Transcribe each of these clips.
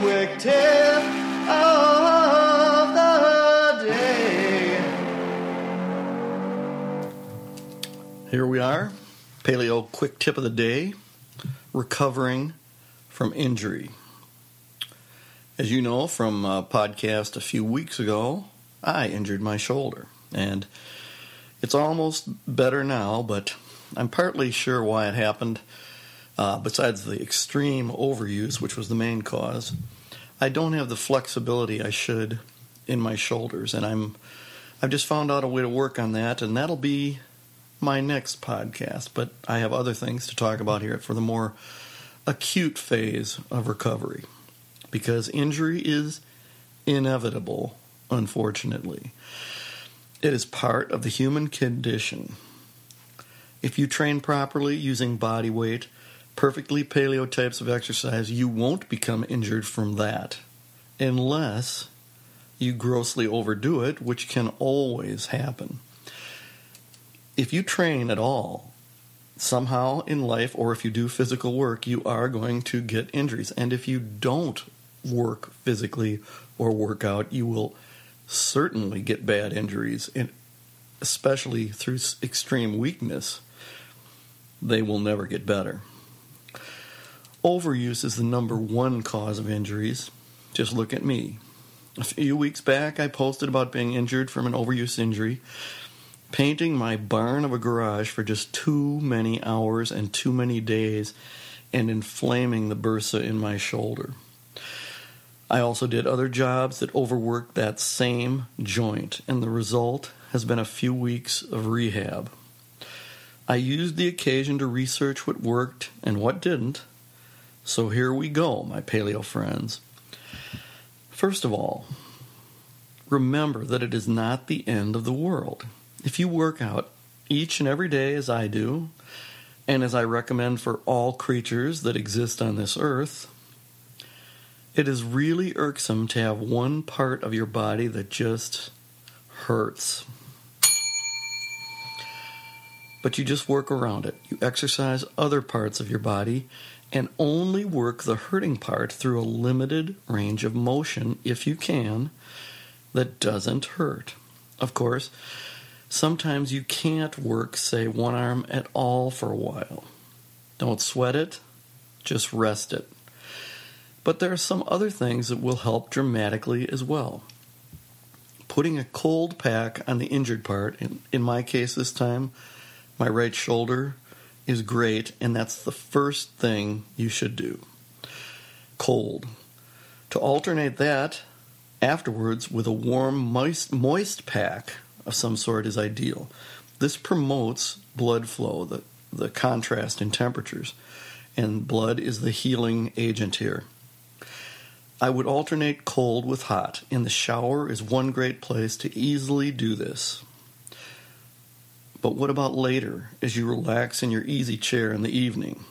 quick tip of the day. Here we are, paleo quick tip of the day recovering from injury. As you know from a podcast a few weeks ago, I injured my shoulder. And it's almost better now, but I'm partly sure why it happened. Uh, besides the extreme overuse, which was the main cause, I don't have the flexibility I should in my shoulders, and I'm I've just found out a way to work on that, and that'll be my next podcast. But I have other things to talk about here for the more acute phase of recovery, because injury is inevitable, unfortunately. It is part of the human condition. If you train properly using body weight, perfectly paleo types of exercise, you won't become injured from that unless you grossly overdo it, which can always happen. If you train at all, somehow in life, or if you do physical work, you are going to get injuries. And if you don't work physically or work out, you will certainly get bad injuries, and especially through extreme weakness. They will never get better. Overuse is the number one cause of injuries. Just look at me. A few weeks back, I posted about being injured from an overuse injury, painting my barn of a garage for just too many hours and too many days, and inflaming the bursa in my shoulder. I also did other jobs that overworked that same joint, and the result has been a few weeks of rehab. I used the occasion to research what worked and what didn't, so here we go, my paleo friends. First of all, remember that it is not the end of the world. If you work out each and every day as I do, and as I recommend for all creatures that exist on this earth, it is really irksome to have one part of your body that just hurts. But you just work around it. You exercise other parts of your body and only work the hurting part through a limited range of motion, if you can, that doesn't hurt. Of course, sometimes you can't work, say, one arm at all for a while. Don't sweat it, just rest it. But there are some other things that will help dramatically as well. Putting a cold pack on the injured part, in, in my case this time, my right shoulder, is great, and that's the first thing you should do. Cold. To alternate that afterwards with a warm, moist, moist pack of some sort is ideal. This promotes blood flow, the, the contrast in temperatures, and blood is the healing agent here. I would alternate cold with hot, and the shower is one great place to easily do this. But what about later as you relax in your easy chair in the evening?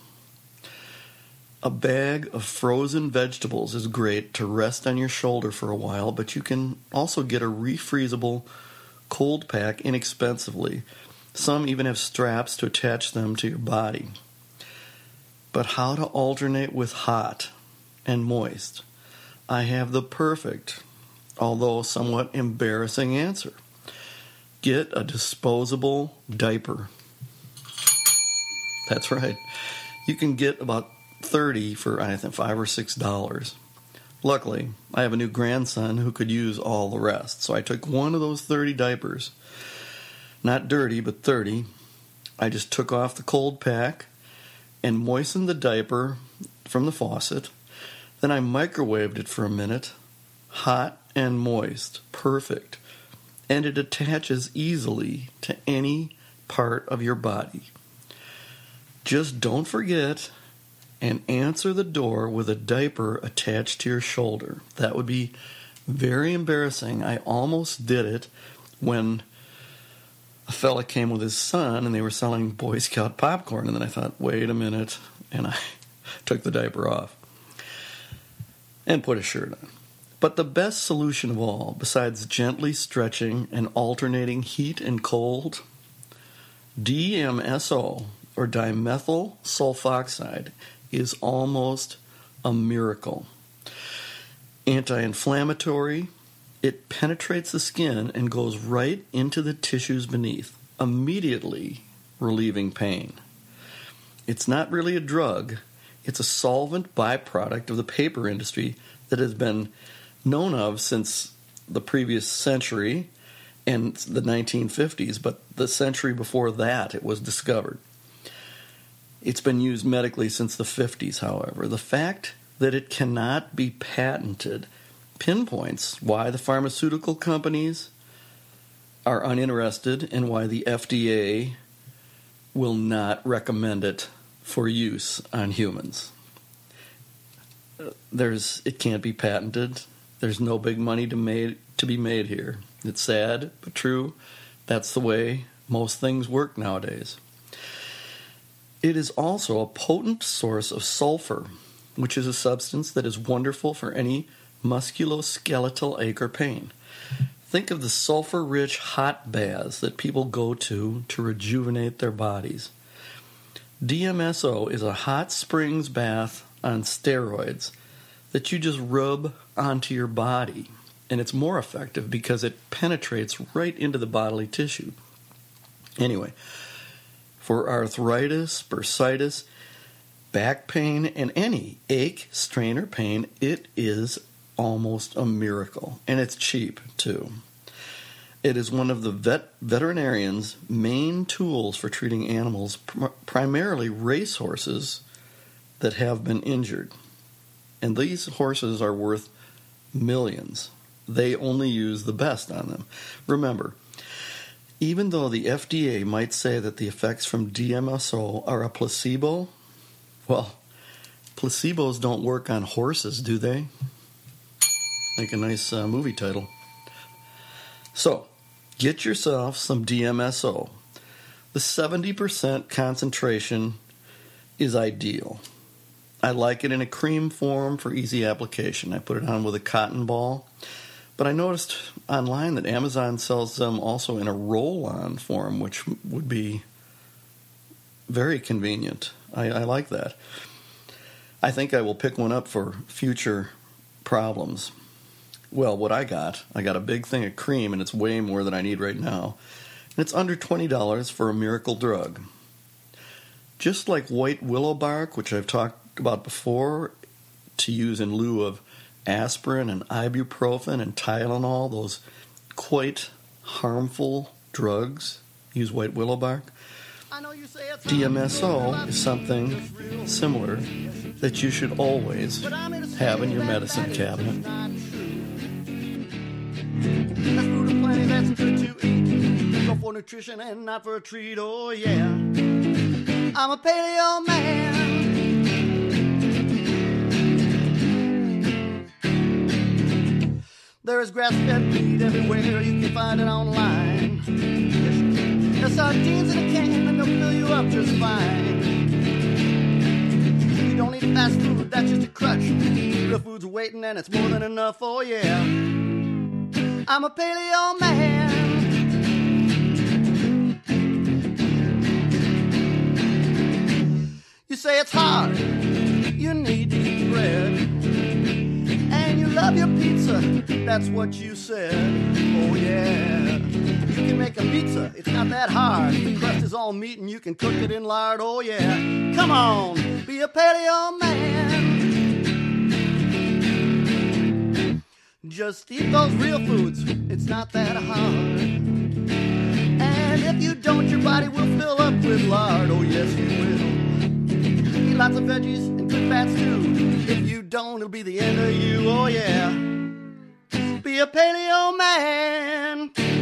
A bag of frozen vegetables is great to rest on your shoulder for a while, but you can also get a refreezable cold pack inexpensively. Some even have straps to attach them to your body. But how to alternate with hot and moist? I have the perfect, although somewhat embarrassing answer get a disposable diaper. That's right. You can get about 30 for I think 5 or 6 dollars. Luckily, I have a new grandson who could use all the rest. So I took one of those 30 diapers. Not dirty, but 30. I just took off the cold pack and moistened the diaper from the faucet. Then I microwaved it for a minute. Hot and moist. Perfect and it attaches easily to any part of your body. Just don't forget and answer the door with a diaper attached to your shoulder. That would be very embarrassing. I almost did it when a fella came with his son and they were selling Boy Scout popcorn. And then I thought, wait a minute. And I took the diaper off and put a shirt on. But the best solution of all, besides gently stretching and alternating heat and cold, DMSO, or dimethyl sulfoxide, is almost a miracle. anti inflammatory. It penetrates the skin and goes right into the tissues beneath, immediately relieving pain. It's not really a drug, it's a solvent byproduct of the paper industry that has been known of since the previous century and the 1950s, but the century before that it was discovered. It's been used medically since the 50s, however. The fact that it cannot be patented pinpoints why the pharmaceutical companies are uninterested and why the FDA will not recommend it for use on humans. Uh, there's it can't be patented. There's no big money to made to be made here. It's sad but true. That's the way most things work nowadays. It is also a potent source of sulfur, which is a substance that is wonderful for any musculoskeletal ache or pain. Think of the sulfur rich hot baths that people go to to rejuvenate their bodies. DMSO is a hot springs bath on steroids that you just rub onto your body. And it's more effective because it penetrates right into the bodily tissue. Anyway, for arthritis, bursitis, back pain, and any ache, strain, or pain, it is almost a miracle. And it's cheap, too. It is one of the vet, veterinarian's main tools for treating animals, pr- primarily racehorses that have been injured. And these horses are worth millions. They only use the best on them. Remember, even though the FDA might say that the effects from DMSO are a placebo, well, placebos don't work on horses, do they? Like a nice uh, movie title. So, get yourself some DMSO. The 70% concentration is ideal. I like it in a cream form for easy application. I put it on with a cotton ball. But I noticed online that Amazon sells them also in a roll on form, which would be very convenient. I, I like that. I think I will pick one up for future problems. Well, what I got, I got a big thing of cream, and it's way more than I need right now. And it's under $20 for a miracle drug. Just like white willow bark, which I've talked about before, to use in lieu of aspirin and ibuprofen and Tylenol, those quite harmful drugs, use white willow bark. DMSO is something similar that you should always have in your medicine cabinet. That's food and plenty that's good to eat. Go for nutrition and not for a treat, oh yeah. I'm a paleo man. There is grass-fed meat everywhere. You can find it online. There's sardines in a can and they'll fill you up just fine. You don't need fast food, that's just a crutch. The food's waiting and it's more than enough, oh yeah. I'm a paleo man. You say it's hard, you need love your pizza, that's what you said. Oh yeah. You can make a pizza, it's not that hard. The crust is all meat and you can cook it in lard. Oh yeah. Come on, be a paleo man. Just eat those real foods, it's not that hard. And if you don't, your body will fill up with lard. Oh yes, you will. Eat lots of veggies if you don't, it'll be the end of you. Oh, yeah. Be a paleo man.